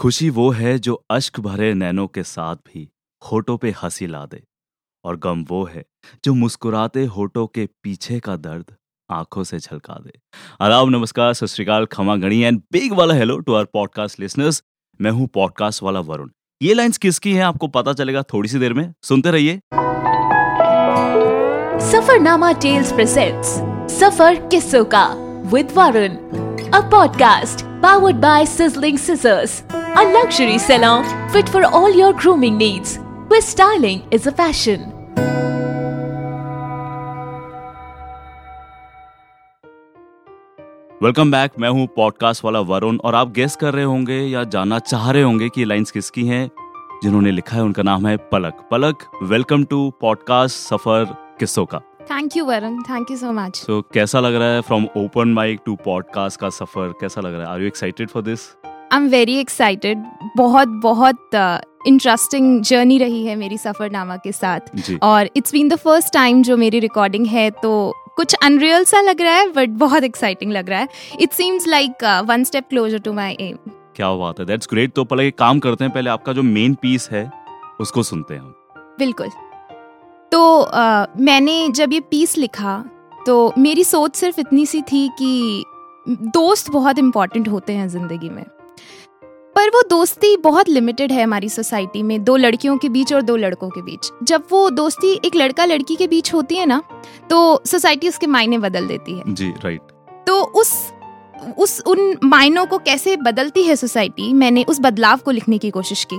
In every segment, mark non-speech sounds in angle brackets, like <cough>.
खुशी वो है जो अश्क भरे नैनों के साथ भी होठों पे हँसी ला दे और गम वो है जो मुस्कुराते होठों के पीछे का दर्द आँखों से झलका दे आदाब नमस्कार, सत श्रीकाल, खमा गणी एंड बिग वाला hello to our podcast listeners मैं हूँ पॉडकास्ट वाला वरुण। ये लाइंस किसकी हैं आपको पता चलेगा थोड़ी सी देर में। सुनते रहिए। सफरनामा टेल्स प्रेजेंट्स सफ़र किस्सों का with Varun. A podcast powered by Sizzling Scissors, a luxury salon fit for all your grooming needs, where styling is a fashion. Welcome back मैं हूँ पॉडकास्ट वाला वरुण और आप गेस कर रहे होंगे या जानना चाह रहे होंगे कि लाइंस किसकी हैं जिन्होंने लिखा है उनका नाम है Palak. Palak welcome to podcast सफ़र किस्सों का। Thank you Varun thank you so much so कैसा लग रहा है from open mic to podcast का सफ़र कैसा लग रहा है are you excited for this I am very excited बहुत बहुत इंटरेस्टिंग uh, जर्नी रही है मेरी सफरनामा के साथ। और it's been the first time जो मेरी रिकॉर्डिंग है तो कुछ अनरियल सा लग रहा है बट बहुत एक्साइटिंग लग रहा है। It seems like one step closer to my aim क्या बात है? दैट्स ग्रेट तो पहले काम करते हैं पहले आपका जो मेन पीस है उसको सुनते हैं हम। बिल्कुल। तो uh, मैंने जब ये पीस लिखा तो मेरी सोच सिर्फ़ इतनी सी थी कि दोस्त बहुत इंपॉर्टेंट होते हैं ज़िंदगी में। पर वो दोस्ती बहुत लिमिटेड है हमारी सोसाइटी में दो लड़कियों के बीच और दो लड़कों के बीच। जब वो दोस्ती एक लड़का लड़की के बीच होती है ना तो सोसाइटी उसके मायने बदल देती है। जी राइट तो उस उस उन मायनों को कैसे बदलती है सोसाइटी मैंने उस बदलाव को लिखने की कोशिश की।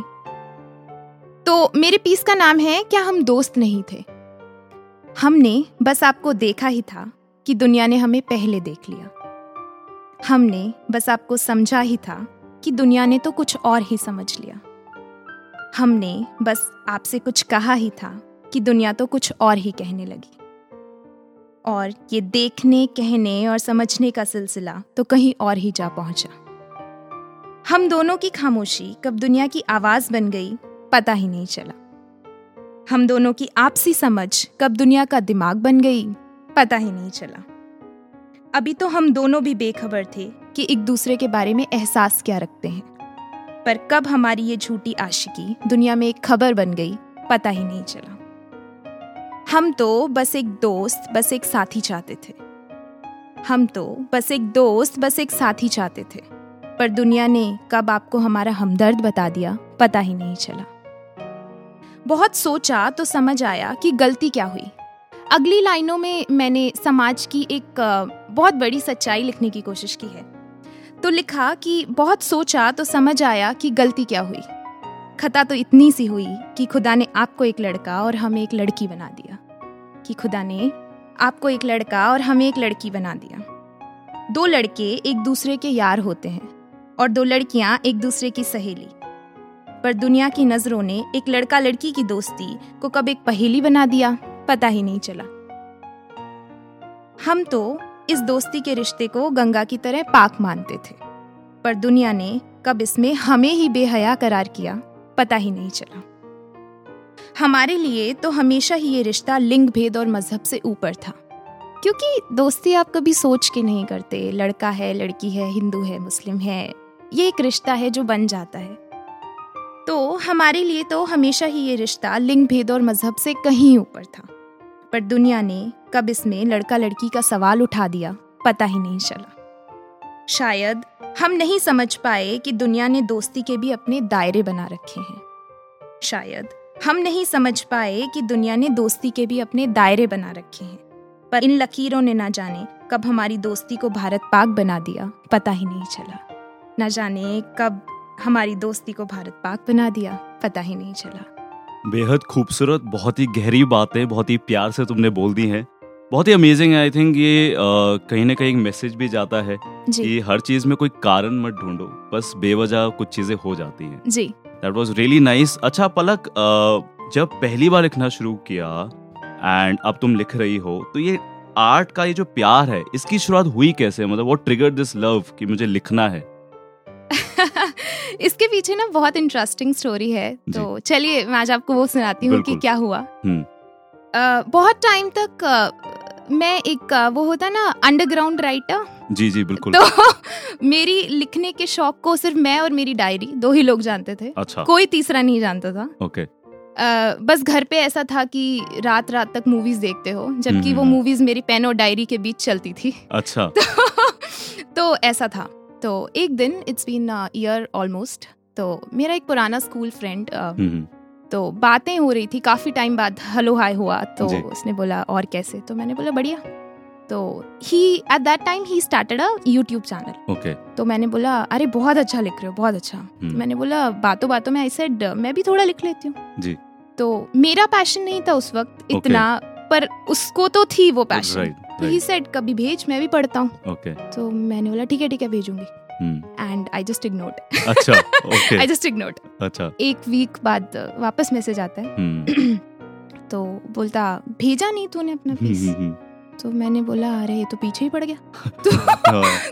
तो मेरे पीस का नाम है, क्या हम दोस्त नहीं थे? हमने बस आपको देखा ही था कि दुनिया ने हमें पहले देख लिया। हमने बस आपको समझा ही था कि दुनिया ने तो कुछ और ही समझ लिया। हमने बस आपसे कुछ कहा ही था कि दुनिया तो कुछ और ही कहने लगी। और ये देखने, कहने और समझने का सिलसिला तो कहीं और ही जा पहुँचा। हम दोनों की खामोशी कब दुनिया की आवाज़ बन गई पता ही नहीं चला। हम दोनों की आपसी समझ कब दुनिया का दिमाग बन गई, पता ही नहीं चला। अभी तो हम दोनों भी बेखबर थे कि एक दूसरे के बारे में एहसास क्या रखते हैं। पर कब हमारी ये झूठी आशिकी दुनिया में एक खबर बन गई, पता ही नहीं चला। हम तो बस एक दोस्त, बस एक साथी चाहते थे। हम तो बस एक दोस्त, बस एक साथी चाहते थे। पर दुनिया ने कब आपको हमारा हमदर्द बता दिया, पता ही नहीं चला। बहुत सोचा तो समझ आया कि गलती क्या हुई। अगली लाइनों में मैंने समाज की एक बहुत बड़ी सच्चाई लिखने की कोशिश की है। तो लिखा कि बहुत सोचा तो समझ आया कि गलती क्या हुई। खता तो इतनी सी हुई कि खुदा ने आपको एक लड़का और हमें एक लड़की बना दिया। कि खुदा ने आपको एक लड़का और हमें एक लड़की बना दिया। दो लड़के एक दूसरे के यार होते हैं और दो लड़कियाँ एक दूसरे की सहेली। पर दुनिया की नज़रों ने एक लड़का लड़की की दोस्ती को कब एक पहेली बना दिया? पता ही नहीं चला। हम तो इस दोस्ती के रिश्ते को गंगा की तरह पाक मानते थे, पर दुनिया ने कब इसमें हमें ही बेहया करार किया? पता ही नहीं चला। हमारे लिए तो हमेशा ही ये रिश्ता लिंग भेद और मज़हब से ऊपर था, क्योंकि दोस्ती आप कभी सोच के नहीं करते। लड़का है, लड़की है, हिंदू है, मुस्लिम है, ये एक रिश्ता है जो बन जाता है। तो हमारे लिए तो हमेशा ही ये रिश्ता लिंग भेद और मज़हब से कहीं ऊपर था। पर दुनिया ने कब इसमें लड़का लड़की का सवाल उठा दिया, पता ही नहीं चला। शायद हम नहीं समझ पाए कि दुनिया ने दोस्ती के भी अपने दायरे बना रखे हैं। शायद हम नहीं समझ पाए कि दुनिया ने दोस्ती के भी अपने दायरे बना रखे हैं। पर इन लकीरों ने ना जाने कब हमारी दोस्ती को भारत पाक बना दिया, पता ही नहीं चला। न जाने कब हमारी दोस्ती को भारत पाक बना दिया। पता ही नहीं चला। बेहद खूबसूरत बहुत ही गहरी बातें बहुत ही प्यार से तुमने बोल दी हैं। बहुत ही अमेजिंग है आई थिंक ये कहीं ना कहीं मैसेज भी जाता है कि हर चीज़ में कोई कारण मत ढूंढो बस बेवजह कुछ चीज़ें हो जाती हैं। जी। दैट वाज रियली नाइस अच्छा पलक uh, जब पहली बार लिखना शुरू किया एंड अब तुम लिख रही हो तो ये आर्ट का ये जो प्यार है इसकी शुरुआत हुई कैसे? मतलब वो ट्रिगर दिस लव कि मुझे लिखना है? <laughs> इसके पीछे ना बहुत इंटरेस्टिंग स्टोरी है। तो चलिए मैं आज आपको वो सुनाती हूँ कि क्या हुआ। हम्म। अ, बहुत टाइम तक अ, मैं एक वो होता ना अंडरग्राउंड राइटर जी जी बिल्कुल। तो <laughs> मेरी लिखने के शौक को सिर्फ़ मैं और मेरी डायरी दो ही लोग जानते थे। अच्छा। कोई तीसरा नहीं जानता था। ओके अ, बस घर पे ऐसा था कि रात रात तक मूवीज़ देखते हो जबकि वो हम्म। मूवीज़ मेरी पेन और डायरी के बीच चलती थी। अच्छा। <laughs> तो ऐसा था। तो एक दिन इट्स बीन ईयर ऑलमोस्ट तो मेरा एक पुराना स्कूल फ्रेंड हम्म, हम्म, तो बातें हो रही थी काफ़ी टाइम बाद हेलो हाय हुआ तो। उसने बोला और कैसे? तो मैंने बोला बढ़िया। तो he at that time he started a YouTube channel okay तो मैंने बोला अरे बहुत अच्छा लिख रहे हो बहुत अच्छा। हम्म। मैंने बोला बातों बातों में आई सेड मैं भी थोड़ा लिख लेती हूँ। जी। तो मेरा पैशन नहीं था उस वक्त इतना पर उसको तो थी वो पैशन राइट तो ही सेड कभी भेज मैं भी पढ़ता हूँ. ओके तो मैंने बोला ठीक है ठीक है भेजूँगी. एंड आई जस्ट इग्नोर्ड अच्छा ओके आई जस्ट इग्नोर्ड अच्छा. एक वीक बाद वापस मैसेज आता है। हम्म, <clears throat> तो बोलता भेजा नहीं तूने अपना पीस हम्म, हम्म, तो मैंने बोला अरे ये तो पीछे ही पड़ गया. <laughs> तो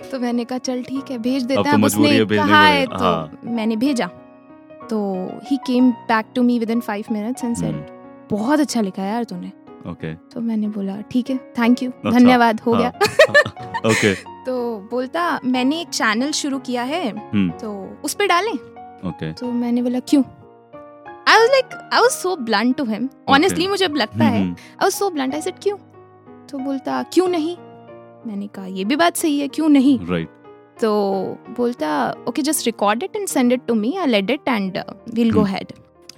<laughs> तो मैंने कहा चल ठीक है भेज देते तो हैं उसने है, कहा है तो हाँ। मैंने भेजा। तो he came back to me within five minutes and said बहुत अच्छा लिखा है यार तूने। ओके तो मैंने बोला ठीक है थैंक यू अच्छा, धन्यवाद हो हाँ, <laughs> गया ओके <laughs> तो बोलता मैंने एक चैनल शुरू किया है हम्म, तो उस पे डालें। ओके तो मैंने बोला क्यों? I was like I was so blunt to him honestly मुझे अब लगता है I was so blunt I said क्यों? तो बोलता क्यों नहीं? मैंने कहा ये भी बात सही है क्यों नहीं? राइट तो बोलता okay just record it and send it to me I let it and will go hmm,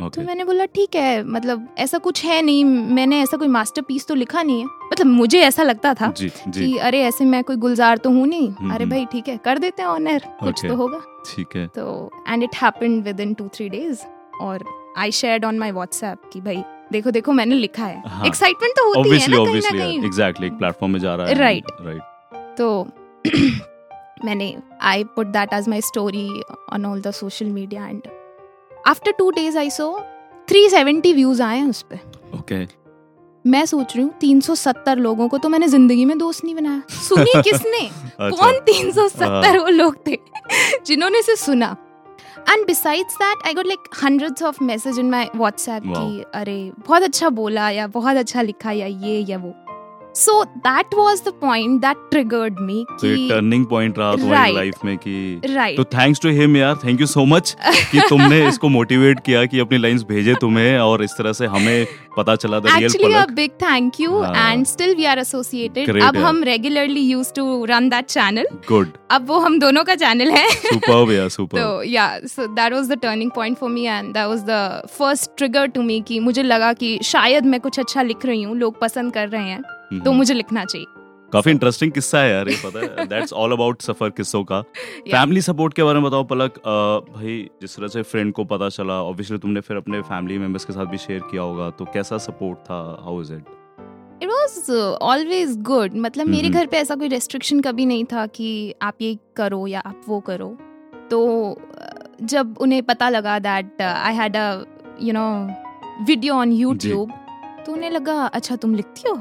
तो मैंने बोला ठीक है मतलब ऐसा कुछ है नहीं मैंने ऐसा कोई मास्टरपीस तो लिखा नहीं है। मतलब मुझे ऐसा लगता था जी जी। कि अरे ऐसे मैं कोई गुलजार तो हूँ नहीं। हम्म, अरे हम्म। भाई ठीक है कर देते हैं ऑनर कुछ Okay. तो होगा। ठीक है। तो and it happened within two three days और I shared on my WhatsApp कि भाई देखो देखो मैंने लिखा है। हाँ। एक्साइटमेंट तो होती है ना कहीं ना कहीं। एग्जैक्टली एक प्लेटफॉर्म में जा रहा है। Right. राइट तो <clears throat> मैंने I put that as my story on all the social media and after two days I saw 370 views आए हैं उस पर ओके मैं सोच रही हूँ 370 लोगों को तो मैंने ज़िंदगी में दोस्त नहीं बनाया। सुनी <laughs> किसने? कौन 370 वो लोग थे? जिन्होंने इसे सुना। And besides that I got like hundreds of message in my WhatsApp. कि अरे बहुत अच्छा बोला या बहुत अच्छा लिखा या ये या वो। So that was the point that triggered me turning point रहा तुम्हारी. लाइफ में कि राइट तो थैंक्स टू हिम यार थैंक यू सो मच कि तुमने <laughs> इसको मोटिवेट किया कि अपनी लाइंस भेजे तुम्हें और इस तरह से हमें पता चला real actually a big thank you. And still we are associated अब हम regularly use to run that channel good अब वो हम दोनों का चैनल है। सुपर्ब यार <laughs> सुपर्ब तो या so that was the turning point for me and that was the first trigger to me कि मुझे लगा कि शायद मैं कुछ अच्छा लिख रही हूँ लोग पसंद कर रहे हैं। तो मुझे लिखना चाहिए। काफ़ी इंटरेस्टिंग किस्सा है यार ये पता है। दैट्स ऑल अबाउट सफ़र किस्सों का। Family <laughs> yeah. सपोर्ट के बारे में बताओ पलक। अ, भाई जिस तरह से फ्रेंड को पता चला ऑब्वियसली तुमने फिर अपने फैमिली मेंबर्स के साथ भी शेयर किया होगा तो कैसा सपोर्ट था? How is it it was always good मतलब मेरे हम्म। घर पे ऐसा कोई रेस्ट्रिक्शन कभी नहीं था कि आप ये करो या आप वो करो। तो जब उन्हें पता लगा that I had a you know video on YouTube तो उन्हें लगा अच्छा तुम लिखती हो?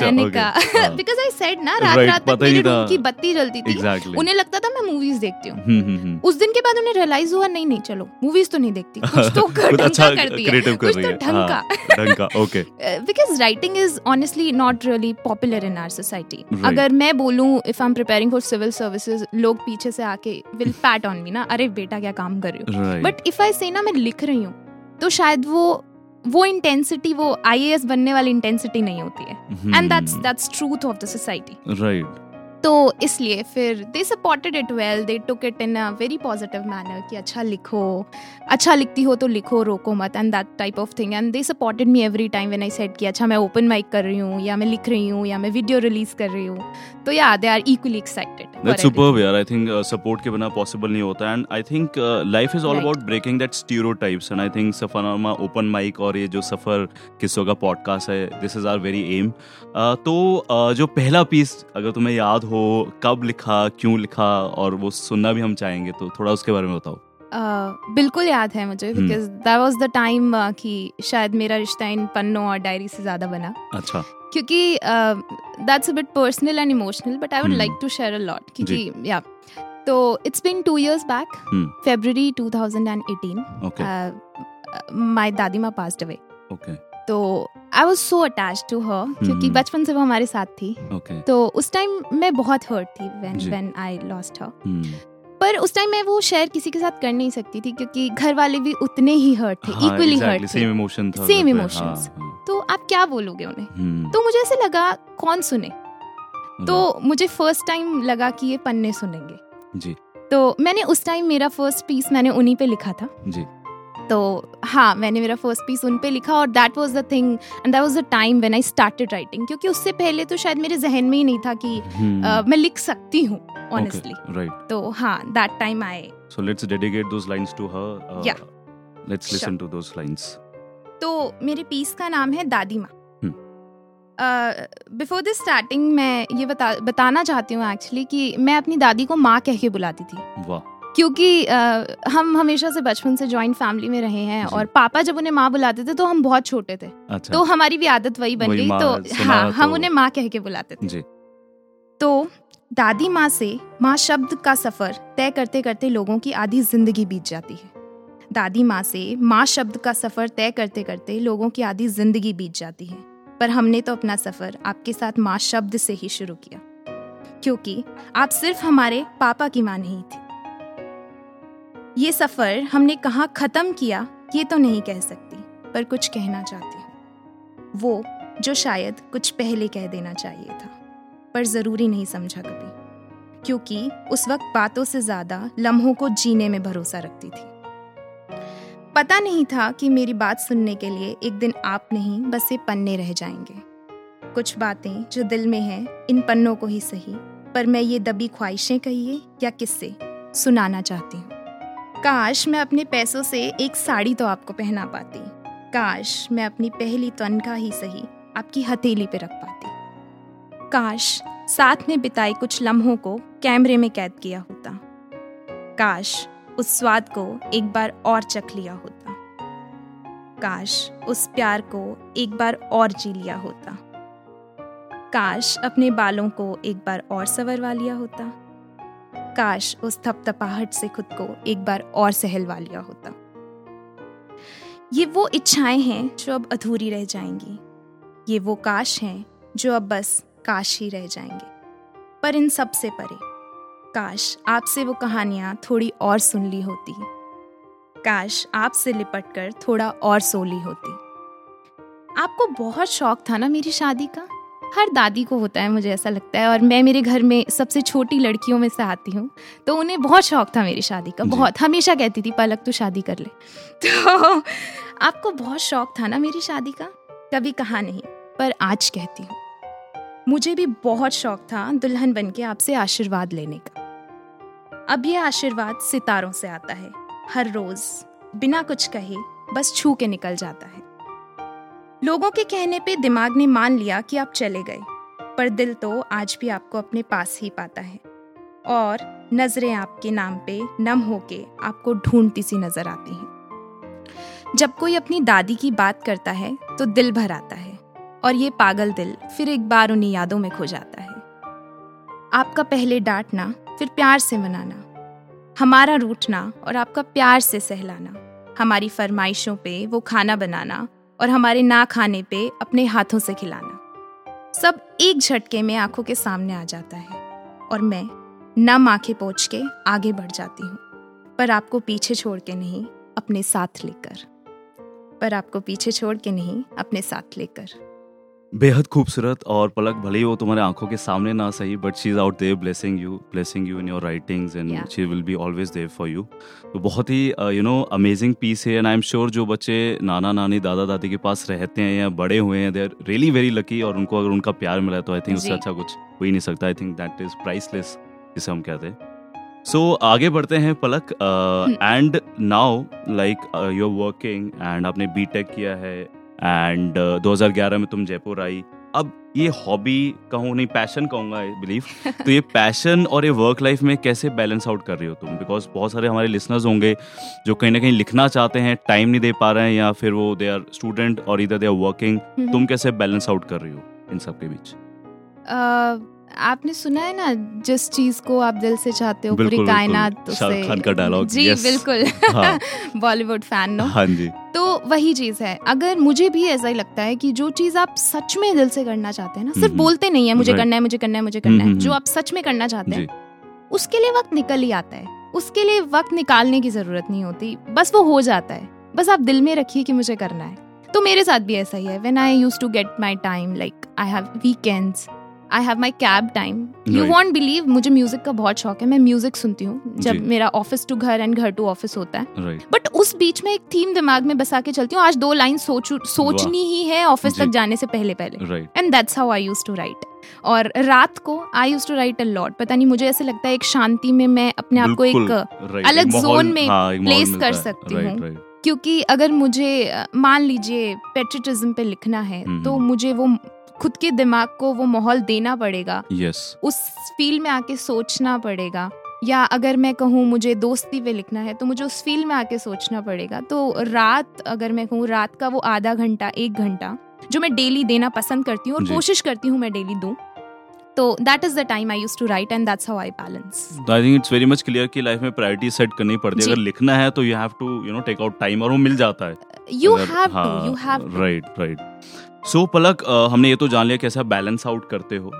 मैंने कहा हाँ, बिकॉज़ आई सेड ना रात Right, रात तक मेरे रूम की बत्ती जलती थी। Exactly. उन्हें लगता था मैं मूवीज़ देखती हूँ। हम्म, हम्म, हम्म। उस दिन के बाद उन्हें रियलाइज़ हुआ नहीं नहीं चलो मूवीज़ तो नहीं देखती। <laughs> कुछ तो ढंग अच्छा का कर दिया कुछ रही तो ढंग। का। ढंग का okay because writing is honestly not really popular in society अगर मैं बोलूँ if I am preparing for civil services लोग पीछे से आके विल पैट ऑन मी ना अरे बेटा क्या काम कर रही हो? बट इफ़ आई से ना मैं लिख रही हूँ तो शायद वो वो इंटेंसिटी वो आईएएस बनने वाली इंटेंसिटी नहीं होती है। And that's that's truth of the society right तो इसलिए फिर they supported it well they took it in a very positive manner कि अच्छा लिखो अच्छा लिखती हो तो लिखो रोको मत and that type of thing and they supported me every time when I said कि अच्छा मैं ओपन माइक कर रही हूँ या मैं लिख रही हूँ या मैं वीडियो रिलीज़ कर रही हूँ. तो या they are equally excited that's superb यार. आई थिंक सपोर्ट के बिना पॉसिबल नहीं होता. And I think life is all about breaking that stereotypes and I think Safarnama open mic और ये जो सफ़र किस्सों का पॉडकास्ट है this is our very aim तो uh, जो पहला पीस अगर तुम्हें याद हो कब लिखा क्यों लिखा और वो सुनना भी हम चाहेंगे तो थोड़ा उसके बारे में बताओ। बिल्कुल याद है मुझे। Because that was the time कि शायद मेरा रिश्ता इन पन्नों और डायरी से ज़्यादा बना। अच्छा। क्योंकि that's a bit personal and emotional but I would. Like to share a lot क्योंकि या तो it's been two years back. February 2018 okay my दादी माँ पास्ड अवे ओके तो I was so attach to her क्योंकि हम्म। बचपन से वो हमारे साथ थी। ओके तो उस टाइम मैं बहुत हर्ट थी व्हेन जी। व्हेन आई लॉस्ट हर पर उस टाइम मैं वो शेयर किसी के साथ कर नहीं सकती थी क्योंकि घर वाले भी उतने ही हर्ट थे इक्वली हर्ट था। पे, emotions. हाँ, हाँ, तो आप क्या बोलोगे उन्हें? हम्म, तो मुझे ऐसे लगा कौन सुने? तो मुझे फ़र्स्ट टाइम लगा कि ये पन्ने सुनेंगे। जी। तो मैंने उस टाइम मेरा फ़र्स्ट पीस मैंने उन्हीं पे लिखा था। जी। तो हाँ मैंने मेरा फ़र्स्ट पीस उन पे लिखा और that was the thing and that was the time when I started writing क्योंकि उससे पहले तो शायद मेरे जहन में ही नहीं था कि हम्म, अ, मैं लिख सकती हूँ okay, ऑनेस्टली right. तो हाँ that time I let's dedicate those lines to her. Uh, Yeah. Let's Sure. listen to those lines. तो मेरे पीस का नाम है दादी माँ। बिफोर दिस स्टार्टिंग मैं ये बता बताना चाहती हूँ एक्चुअली कि मैं अपनी दादी को माँ कह के बुलाती थी वाह क्योंकि अ, हम हमेशा से बचपन से जॉइंट फैमिली में रहे हैं और पापा जब उन्हें माँ बुलाते थे तो हम बहुत छोटे थे। अच्छा। तो हमारी भी आदत वही बन गई। तो हाँ हम तो- उन्हें माँ कह के बुलाते थे। जी। तो दादी माँ से माँ शब्द का सफ़र तय करते करते लोगों की आधी ज़िंदगी बीत जाती है। दादी माँ से माँ शब्द का सफ़र तय करते करते लोगों की आधी ज़िंदगी बीत जाती है। पर हमने तो अपना सफ़र आपके साथ माँ शब्द से ही शुरू किया। क्योंकि आप सिर्फ़ हमारे पापा की माँ नहीं थी। ये सफ़र हमने कहाँ खत्म किया, ये तो नहीं कह सकती, पर कुछ कहना चाहती हूँ। वो, जो शायद कुछ पहले कह देना चाहिए था, पर ज़रूरी नहीं समझा कभी, क्योंकि उस वक्त बातों से ज़्यादा लम्हों को जीने में भरोसा रखती थी। पता नहीं था कि मेरी बात सुनने के लिए एक दिन आप नहीं, बस ये पन्ने रह जाएँगे। कुछ बातें जो दिल में हैं, इन पन्नों को ही सही, पर मैं ये दबी ख्वाहिशें कहिए या किससे, सुनाना चाहती हूँ। काश मैं अपने पैसों से एक साड़ी तो आपको पहना पाती। काश मैं अपनी पहली तनख्वाह ही सही आपकी हथेली पे रख पाती। काश साथ में बिताए कुछ लम्हों को कैमरे में कैद किया होता। काश उस स्वाद को एक बार और चख लिया होता। काश उस प्यार को एक बार और जी लिया होता। काश अपने बालों को एक बार और संवरवा लिया होता। काश उस थपथपाहट से खुद को एक बार और सहलवा लिया होता। ये वो इच्छाएँ हैं जो अब अधूरी रह जाएँगी। ये वो काश हैं जो अब बस काश ही रह जाएँगे। पर इन सबसे परे, काश आपसे वो कहानियाँ थोड़ी और सुन ली होती। काश आपसे लिपट कर थोड़ा और सो ली होती। आपको बहुत शौक था ना मेरी शादी का? हर दादी को होता है मुझे ऐसा लगता है। और मैं मेरे घर में सबसे छोटी लड़कियों में से आती हूँ। तो उन्हें बहुत शौक था मेरी शादी का बहुत। हमेशा कहती थी पलक तू शादी कर ले। <laughs> तो आपको बहुत शौक था ना मेरी शादी का? कभी कहा नहीं पर आज कहती हूँ। मुझे भी बहुत शौक था दुल्हन बन के आपसे आशीर्वाद लेने का। अब यह आशीर्वाद सितारों से आता है। हर रोज बिना कुछ कहे बस छू के निकल जाता है। लोगों के कहने पे दिमाग ने मान लिया कि आप चले गए, पर दिल तो आज भी आपको अपने पास ही पाता है। और नज़रें आपके नाम पे नम होके आपको ढूंढती सी नज़र आती हैं। जब कोई अपनी दादी की बात करता है तो दिल भर आता है, और ये पागल दिल फिर एक बार उन्हीं यादों में खो जाता है। आपका पहले डांटना, फिर प्यार से मनाना, हमारा रूठना और आपका प्यार से सहलाना, हमारी फरमाइशों पे वो खाना बनाना और हमारे ना खाने पे अपने हाथों से खिलाना। सब एक झटके में आँखों के सामने आ जाता है और मैं नम आँखें पहुँच के आगे बढ़ जाती हूँ। पर आपको पीछे छोड़ के नहीं, अपने साथ लेकर। पर आपको पीछे छोड़ के नहीं, अपने साथ लेकर। बेहद खूबसूरत और पलक भले ही वो तुम्हारे आँखों के सामने ना सही but she is out there blessing you blessing you in your writings and she will be always there for you तो बहुत ही यू नो अमेजिंग पीस है एंड आई एम श्योर जो बच्चे नाना नानी दादा दादी के पास रहते हैं या बड़े हुए हैं they are really very lucky और उनको अगर उनका प्यार मिला है तो आई थिंक उससे अच्छा कुछ हो ही नहीं सकता। I think that is priceless जिसे हम कहते हैं। सो so, आगे बढ़ते हैं पलक and now like you are working and आपने बीटेक किया है एंड uh, 2011 में तुम जयपुर आई। अब ये हॉबी कहूँ नहीं पैशन कहूँगा आई बिलीव तो ये पैशन और ये वर्क लाइफ में कैसे बैलेंस आउट कर रही हो तुम? बिकॉज़ बहुत सारे हमारे लिसनर्स होंगे जो कहीं ना कहीं लिखना चाहते हैं टाइम नहीं दे पा रहे हैं या फिर वो दे आर स्टूडेंट और इधर दे आर वर्किंग तुम कैसे बैलेंस आउट कर रही हो इन सब के बीच? अ, आपने सुना है ना जिस चीज़ को आप दिल से चाहते हो पूरी कायनात। शाहरुख खान का dialogue, जी yes. बिल्कुल हाँ। बॉलीवुड फ़ैन नो हाँ जी तो वही चीज़ है अगर मुझे भी ऐसा ही लगता है कि जो चीज़ आप सच में दिल से करना चाहते हैं ना सिर्फ़ हम्म। बोलते नहीं है मुझे. करना है मुझे करना है मुझे करना है हम्म, जो हम्म। आप सच में करना चाहते हैं उसके लिए वक्त निकल ही आता है उसके लिए वक्त निकालने की ज़रूरत नहीं होती बस वो हो जाता है बस आप दिल में रखिए कि मुझे करना है तो मेरे साथ भी ऐसा ही है when I use to get my time like I have weekends I have my cab time you won't believe मुझे म्यूज़िक का बहुत शौक है। मैं म्यूज़िक सुनती हूँ जब। मेरा ऑफ़िस टू घर एंड घर टू ऑफ़िस होता है। बट उस बीच में एक थीम दिमाग में बसा के चलती हूँ। आज दो लाइन सोचू सोचनी ही है ऑफ़िस तक जाने से पहले पहले। And that's how I use to write और रात को I use to write a lot पता नहीं मुझे ऐसे लगता है एक शांति में मैं अपने आप को एक अलग जोन में place कर सकती हूँ। क्योंकि अगर मुझे मान लीजिए पेट्रिटिज्म पे लिखना है हम्म। तो मुझे वो खुद के दिमाग को वो माहौल देना पड़ेगा। यस उस फ़ील्ड में आके सोचना पड़ेगा। या अगर मैं कहूँ मुझे दोस्ती पे लिखना है तो मुझे उस फ़ील्ड में आके सोचना पड़ेगा। तो रात अगर मैं कहूँ रात का वो आधा घंटा एक घंटा जो मैं डेली देना पसंद करती हूँ और कोशिश करती हूँ मैं डेली दूँ तो that is the time I use to write and that's how I balance I think it's very much clear कि लाइफ में प्रायोरिटी सेट करनी पड़ती है। अगर लिखना है तो you have to you know take out time और वो मिल जाता है। You have to you have write right so so, Palak uh, हमने ये तो जान लिया कैसा बैलेंस आउट करते हो।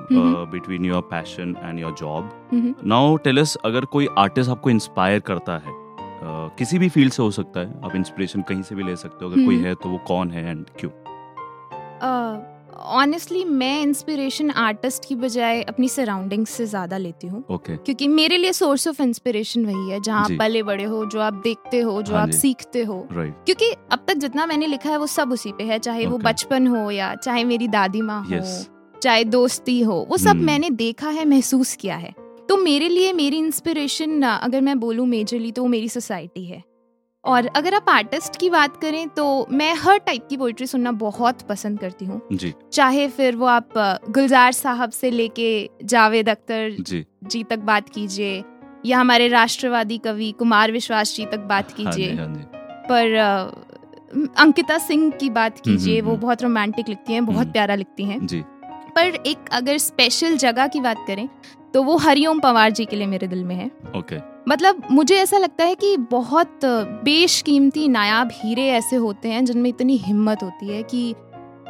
Between your passion and your job. Now tell us अगर कोई आर्टिस्ट आपको इंस्पायर करता है uh, किसी भी फ़ील्ड से हो सकता है आप इंस्पिरेशन कहीं से भी ले सकते हो अगर mm-hmm. कोई। है तो वो कौन है एंड क्यों ऑनेस्टली मैं इंस्पिरेशन आर्टिस्ट की बजाय अपनी सराउंडिंग्स से ज़्यादा लेती हूँ। ओके क्योंकि मेरे लिए सोर्स ऑफ़ इंस्पिरेशन वही है जहाँ आप पले बड़े हो जो आप देखते हो जो हाँ आप सीखते हो। राइट क्योंकि अब तक जितना मैंने लिखा है वो सब उसी पे है चाहे okay. वो बचपन हो या चाहे मेरी दादी माँ हो चाहे दोस्ती हो वो सब हम्म। मैंने देखा है महसूस किया है। तो मेरे लिए मेरी इंस्पिरेशन अगर मैं बोलूँ मेजरली तो वो मेरी सोसाइटी है। और अगर आप आर्टिस्ट की बात करें तो मैं हर टाइप की पोइट्री सुनना बहुत पसंद करती हूँ। चाहे फिर वो आप गुलजार साहब से लेके जावेद अख्तर जी। जी तक बात कीजिए या हमारे राष्ट्रवादी कवि कुमार विश्वास जी तक बात हाँ कीजिए। हाँ पर अंकिता सिंह की बात कीजिए हम्म, वो हम्म। बहुत रोमांटिक लिखती हैं बहुत हम्म। प्यारा लिखती हैं। जी। पर एक अगर स्पेशल जगह की बात करें तो वो हरिओम पवार जी के लिए मेरे दिल में है। ओके। मतलब मुझे ऐसा लगता है कि बहुत बेशकीमती नायाब हीरे ऐसे होते हैं जिनमें इतनी हिम्मत होती है कि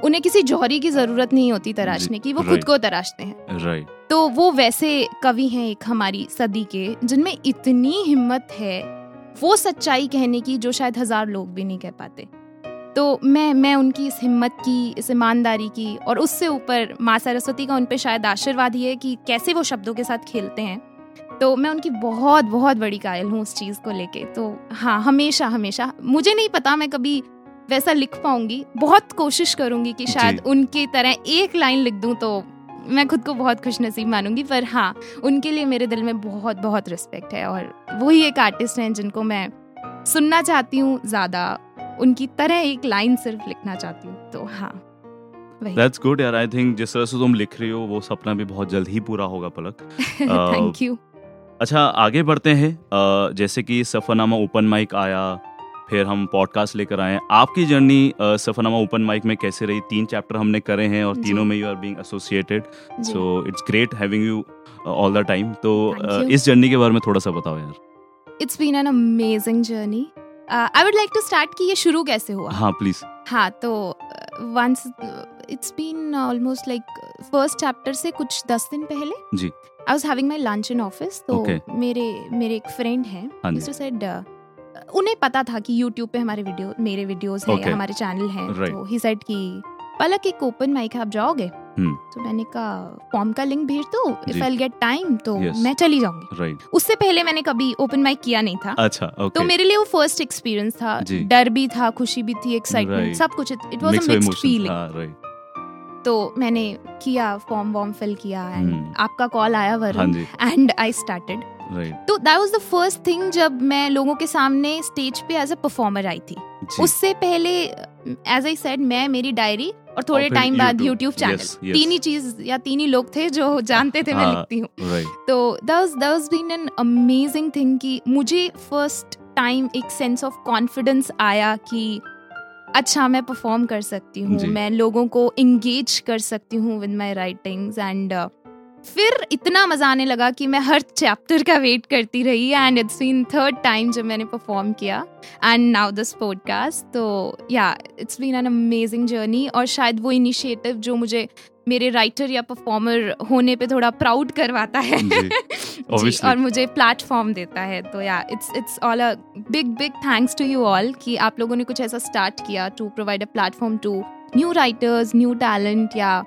उन्हें किसी जौहरी की ज़रूरत नहीं होती तराशने की वो खुद को तराशते हैं। राइट तो वो वैसे कवि हैं एक हमारी सदी के जिनमें इतनी हिम्मत है वो सच्चाई कहने की जो शायद हज़ार लोग भी नहीं कह पाते। तो मैं मैं उनकी इस हिम्मत की इस ईमानदारी की और उससे ऊपर माँ सरस्वती का उन पे शायद आशीर्वाद ही है कि कैसे वो शब्दों के साथ खेलते हैं। तो मैं उनकी बहुत बहुत बड़ी कायल हूँ उस चीज़ को लेके। तो हाँ हमेशा हमेशा। मुझे नहीं पता मैं कभी वैसा लिख पाऊँगी। बहुत कोशिश करूँगी कि शायद। उनकी तरह एक लाइन लिख दूँ तो मैं खुद को बहुत खुश नसीब मानूँगी पर हाँ उनके लिए मेरे दिल में बहुत बहुत रिस्पेक्ट है और वही एक आर्टिस्ट हैं जिनको मैं सुनना चाहती हूँ ज़्यादा उनकी तरह एक लाइन सिर्फ़ लिखना चाहती हूँ। तो हाँ दैट्स गुड यार आई थिंक जिस तरह से तुम लिख रही हो वो सपना भी बहुत जल्द ही पूरा होगा पलक। <laughs> थैंक यू अच्छा आगे बढ़ते हैं। जैसे कि सफरनामा ओपन माइक आया फिर हम पॉडकास्ट लेकर आए आपकी जर्नी सफरनामा ओपन माइक में कैसे रही? तीन चैप्टर हमने करे हैं और तीनों में you are being associated so it's great having you all the time तो. इस जर्नी के बारे में थोड़ा सा बताओ यार। It's been an amazing journey I would like to start कि ये शुरू कैसे हुआ? हाँ प्लीज़ हाँ तो once it's been almost like first chapter से कुछ दस दिन पहले? जी। I was having my lunch in office तो मेरे मेरे एक फ्रेंड हैं। मिस्टर सेड उन्हें पता था कि YouTube पे हमारे वीडियो मेरे वीडियोस हैं Okay. हमारे चैनल हैं. Right. तो ही सेड कि पलक एक ओपन माइक है आप जाओगे? हम्म। तो मैंने कहा फॉर्म का लिंक भेज दो इफ़ आई गेट टाइम तो Yes. मैं चली जाऊँगी. राइट उससे पहले मैंने कभी ओपन माइक किया नहीं था। अच्छा ओके तो मेरे लिए वो फ़र्स्ट एक्सपीरियंस था। डर भी था खुशी भी थी एक्साइटमेंट Right. सब कुछ it was a mixed feeling right तो मैंने किया फॉर्म वॉर्म फिल किया एंड हम्म। आपका कॉल आया वरुण एंड आई स्टार्टेड तो that was the first thing जब मैं लोगों के सामने स्टेज पे एज अ परफॉर्मर आई थी। जी। उससे पहले एज आई सेड मैं मेरी डायरी और थोड़े टाइम बाद यूट्यूब चैनल. तीन ही चीज़ या तीन ही लोग थे जो जानते थे मैं हाँ। लिखती हूँ। तो that was been an amazing thing कि मुझे फ़र्स्ट टाइम एक सेंस ऑफ़ कॉन्फिडेंस आया कि अच्छा मैं परफॉर्म कर सकती हूँ मैं लोगों को इंगेज कर सकती हूँ विद माई राइटिंग्स एंड फिर इतना मज़ा आने लगा कि मैं हर चैप्टर का वेट करती रही and it's been third time जब मैंने परफॉर्म किया एंड नाउ दिस पॉडकास्ट तो yeah it's been an amazing journey और शायद वो इनिशिएटिव जो मुझे मेरे राइटर या परफॉर्मर होने पे थोड़ा प्राउड करवाता है। जी, <laughs> जी, और मुझे प्लेटफॉर्म देता है। तो yeah it's it's all a big big thanks to you all कि आप लोगों ने कुछ ऐसा स्टार्ट किया to provide a platform to new writers new talent या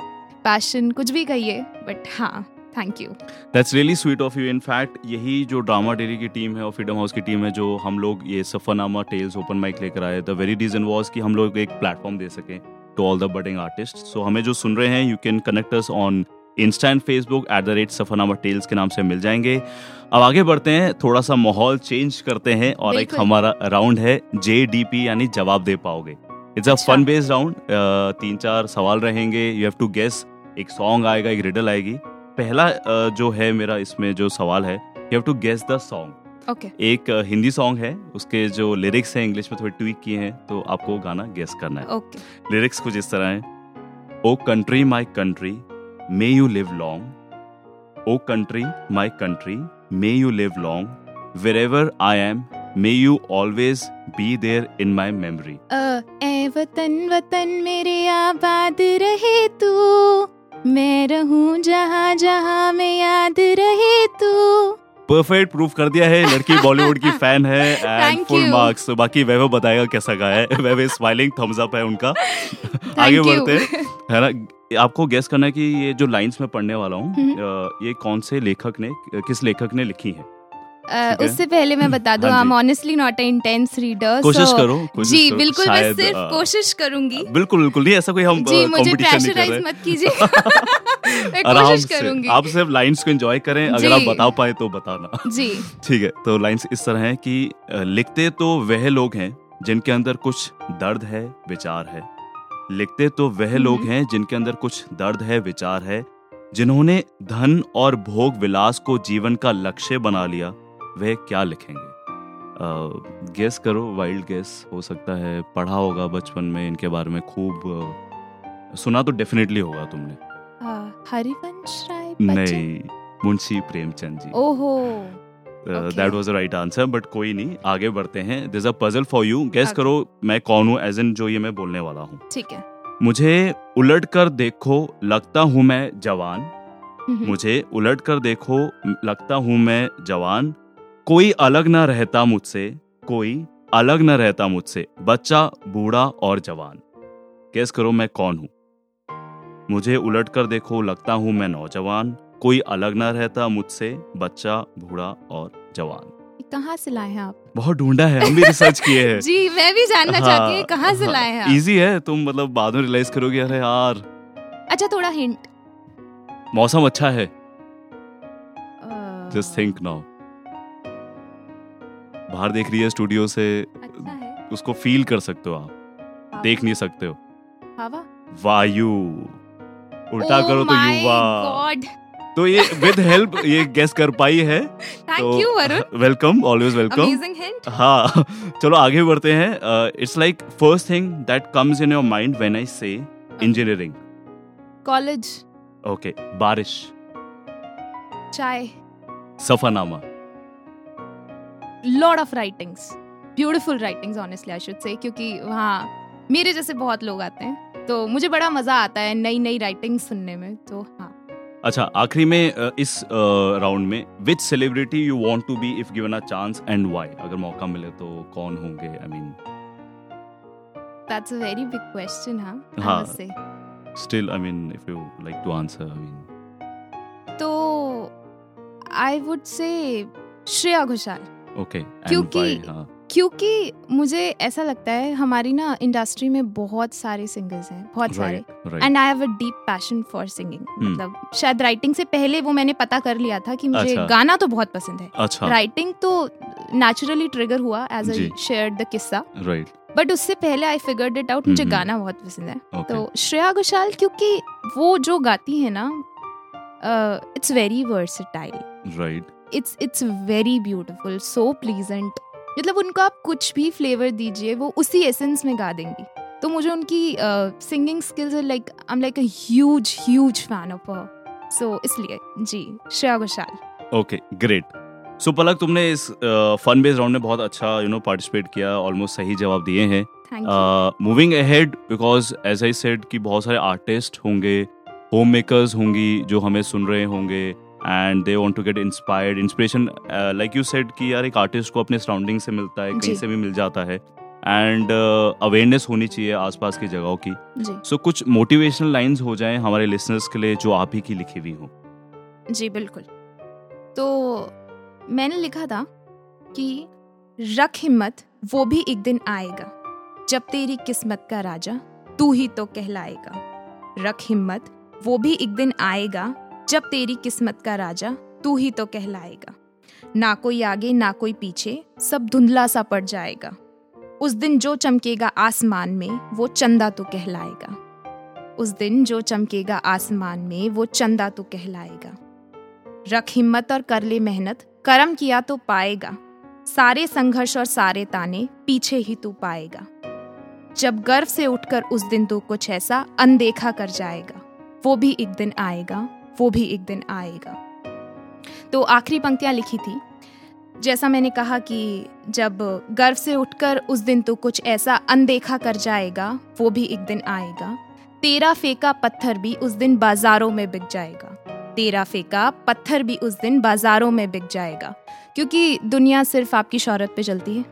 पैशन कुछ भी कहिए। बट हाँ thank you that's really sweet of you in fact यही जो ड्रामा डेरी की टीम है और फ्रीडम हाउस की टीम है जो हम लोग ये सफरनामा टेल्स ओपन माइक लेकर आए द वेरी रीजन वॉज़ कि हम लोग एक प्लेटफॉर्म दे सकें। To all the budding artist so हमें जो सुन रहे हैं you can connect us on Insta and Facebook at the rate Safarnama tales के नाम से मिल जाएँगे। अब आगे बढ़ते हैं थोड़ा सा माहौल चेंज करते हैं और एक हमारा राउंड है जे डी पी यानी जवाब दे पाओगे। इट्स अ अच्छा। फन बेस्ड राउंड तीन चार सवाल रहेंगे यू हैव टू गेस एक सॉन्ग आएगा एक रिडल आएगी। पहला uh, जो है मेरा इसमें जो सवाल है you have to guess the song okay एक हिंदी सॉन्ग है उसके जो लिरिक्स हैं इंग्लिश में थोड़े ट्वीक किए हैं तो आपको गाना गेस करना है। ओके लिरिक्स कुछ इस तरह हैं। ओ country my country may you live long oh country my country may you live long wherever I am may you always be there in my memory ए वतन वतन मेरे आबाद रहे तू। मैं रहूँ जहाँ जहाँ में याद रहे तू। परफेक्ट प्रूफ कर दिया है। लड़की बॉलीवुड की <laughs> फ़ैन है एंड फुल मार्क्स बाकी वैभव बताएगा कैसा गाया है। <laughs> वैभव स्माइलिंग थम्स अप है उनका। <laughs> आगे बढ़ते हैं। है ना? आपको गेस करना है कि ये जो लाइंस मैं पढ़ने वाला हूँ हम्म। ये कौन से लेखक ने किस लेखक ने लिखी है? है। उससे पहले मैं बता दूँ I am honestly not a intense reader कोशिश करो कोशिश जी करो, बिल्कुल मैं सिर्फ़ अ, कोशिश करूँगी। बिल्कुल बिल्कुल नहीं ऐसा कोई हम जी मुझे प्रेशराइज मत कीजिए। <laughs> मैं कोशिश करूँगी। आप सिर्फ़ लाइंस को एंजॉय करें अगर आप बता पाए तो बताना। जी। ठीक है तो लाइंस इस तरह हैं कि लिखते तो वह लोग हैं जिनके अंदर कुछ दर्द है विचार है। लिखते तो वह लोग हम्म। हैं जिनके अंदर कुछ दर्द है विचार है जिन्होंने धन और भोग विलास को जीवन का लक्ष्य बना लिया। वह क्या लिखेंगे? गेस करो वाइल्ड गेस हो सकता है। पढ़ा होगा बचपन में इनके बारे में खूब सुना तो डेफिनेटली होगा तुमने। हरिवंश राय नहीं मुंशी प्रेमचंद जी। ओहो! That was the right answer but कोई नहीं आगे बढ़ते हैं। This a puzzle for you guess करो मैं कौन हूँ एज इन जो ये मैं बोलने वाला हूँ। ठीक है। मुझे उलट कर देखो लगता हूँ मैं जवान। मुझे उलट कर देखो लगता हूँ मैं जवान। कोई अलग ना रहता मुझसे कोई अलग ना रहता मुझसे बच्चा बूढ़ा और जवान। गेस करो मैं कौन हूँ? मुझे उलट कर देखो लगता हूँ मैं नौजवान। कोई अलग ना रहता मुझसे बच्चा बूढ़ा और जवान। कहाँ से लाए हैं आप? बहुत ढूंढा है हम भी रिसर्च किए हैं। <laughs> जी मैं भी जानना हाँ, चाहती हूँ कहाँ से हाँ, लाए हैं इजी है तुम मतलब बाद में रियलाइज़ करोगे अरे यार। अच्छा थोड़ा हिंट मौसम अच्छा है। जस्ट थिंक नाउ बाहर देख रही है स्टूडियो से अच्छा है। उसको फील कर सकते हो आप। देख नहीं सकते हो। हवा वायु। उल्टा Oh करो तो युवा। God. तो ये विद हेल्प <laughs> ये गेस कर पाई है। तो you, वेलकम ऑलवेज वेलकम हाँ चलो आगे बढ़ते हैं। It's like first thing that comes in your mind when I say engineering college okay बारिश। चाय। Safarnama. Lot of writings. Beautiful writings, honestly, I should say. क्योंकि वहाँ मेरे जैसे बहुत लोग आते हैं तो मुझे बड़ा मज़ा आता है नई नई राइटिंग सुनने में तो हाँ अच्छा आखिरी में इस राउंड में which celebrity you want to be if given a chance and why अगर मौका मिले तो कौन होंगे I mean that's a very big question हाँ हाँ। Still I mean if you like to answer I mean तो I would say Shreya Ghoshal okay क्योंकि- हाँ। क्योंकि मुझे ऐसा लगता है हमारी ना इंडस्ट्री में बहुत सारे सिंगर्स हैं बहुत right, सारे। And I have a deep passion for singing Hmm. मतलब शायद राइटिंग से पहले वो मैंने पता कर लिया था कि मुझे अच्छा। गाना तो बहुत पसंद है। अच्छा। राइटिंग तो नेचुरली ट्रिगर हुआ एज। आई शेयर द किस्सा राइट बट उससे पहले आई फिगर्ड इट आउट मुझे हम्म। गाना बहुत पसंद है। ओके तो श्रेया घोषाल क्योंकि वो जो गाती है ना it's very versatile right it's it's very beautiful so pleasant. मतलब उनको आप कुछ भी फ्लेवर दीजिए वो उसी एसेंस में गा देंगी। तो मुझे उनकी singing skills like I am like a huge huge fan of her so इसलिए जी Shreya Ghoshal. Okay great so Palak तुमने इस फन बेस्ड राउंड में बहुत अच्छा यू नो पार्टिसिपेट किया ऑलमोस्ट सही जवाब दिए हैं। Moving ahead because as I said कि बहुत सारे आर्टिस्ट होंगे होम मेकर्स होंगी जो हमें सुन रहे होंगे and they want to get inspired inspiration like you said कि यार एक आर्टिस्ट को अपने सराउंडिंग से मिलता है कहीं से भी मिल जाता है। एंड अवेयरनेस uh, होनी चाहिए आसपास की जगहों की। सो कुछ मोटिवेशनल लाइंस हो जाएँ हमारे लिसनर्स के लिए जो आप ही की लिखी हुई हो। जी बिल्कुल। तो मैंने लिखा था कि रख हिम्मत वो भी एक दिन आएगा। जब तेरी किस्मत का राजा तू ही तो कहलाएगा। रख हिम्मत वो भी एक दिन आएगा। जब तेरी किस्मत का राजा तू ही तो कहलाएगा। ना कोई आगे, ना कोई पीछे, सब धुंधला सा पड़ जाएगा। उस दिन जो चमकेगा आसमान में, वो चंदा तो कहलाएगा। उस दिन जो चमकेगा आसमान में, वो चंदा तो कहलाएगा। रख हिम्मत और कर ले मेहनत, कर्म किया तो पाएगा। सारे संघर्ष और सारे ताने पीछे ही तू पाएगा। जब गर्व से उठकर उस दिन तू कुछ ऐसा अनदेखा कर जाएगा, वो भी एक दिन आएगा। वो भी एक दिन आएगा। तो आखिरी पंक्तियाँ लिखी थी। जैसा मैंने कहा कि जब गर्व से उठकर उस दिन तो कुछ ऐसा अनदेखा कर जाएगा, वो भी एक दिन आएगा। तेरा फेंका पत्थर भी उस दिन बाजारों में बिक जाएगा। तेरा फेंका पत्थर भी उस दिन बाजारों में बिक जाएगा। क्योंकि दुनिया सिर्फ़ आपकी शौहरत पे चलती है।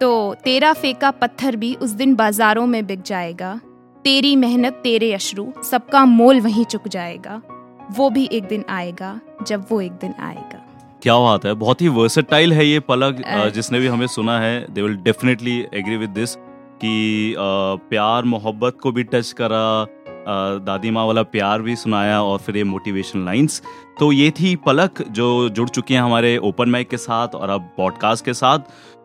तो तेरा फेंका पत्थर भी उस दिन बाजारों में बिक जाएगा। तेरी मेहनत तेरे अश्रु, सबका मोल वहीं चुक जाएगा। वो भी एक दिन आएगा जब वो एक दिन आएगा। क्या बात है बहुत ही वर्सेटाइल है ये पलक जिसने भी हमें सुना है। They will definitely agree with this कि प्यार मोहब्बत को भी टच करा दादी माँ वाला प्यार भी सुनाया और फिर ये मोटिवेशनल लाइंस तो ये थी पलक जो जुड़ चुकी हैं हमारे ओपन माइक के साथ और अब पॉडकास्ट के साथ।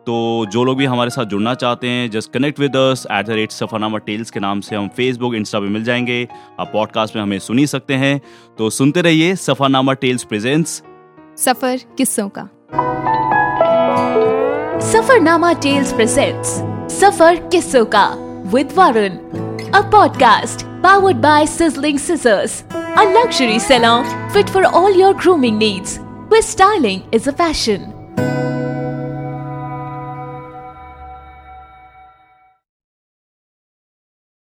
तो जो लोग भी हमारे साथ जुड़ना चाहते हैं just connect with us at the rate Safarnama tales के नाम से हम फेसबुक इंस्टा पे मिल जाएँगे। आप पॉडकास्ट में हमें सुन ही सकते हैं। तो सुनते रहिए सफरनामा टेल्स प्रेजेंट्स सफ़र किस्सों का। सफरनामा टेल्स प्रेजेंट्स सफ़र किस्सों का with Varun a podcast powered by sizzling scissors a luxury salon fit for all your grooming needs with styling is a fashion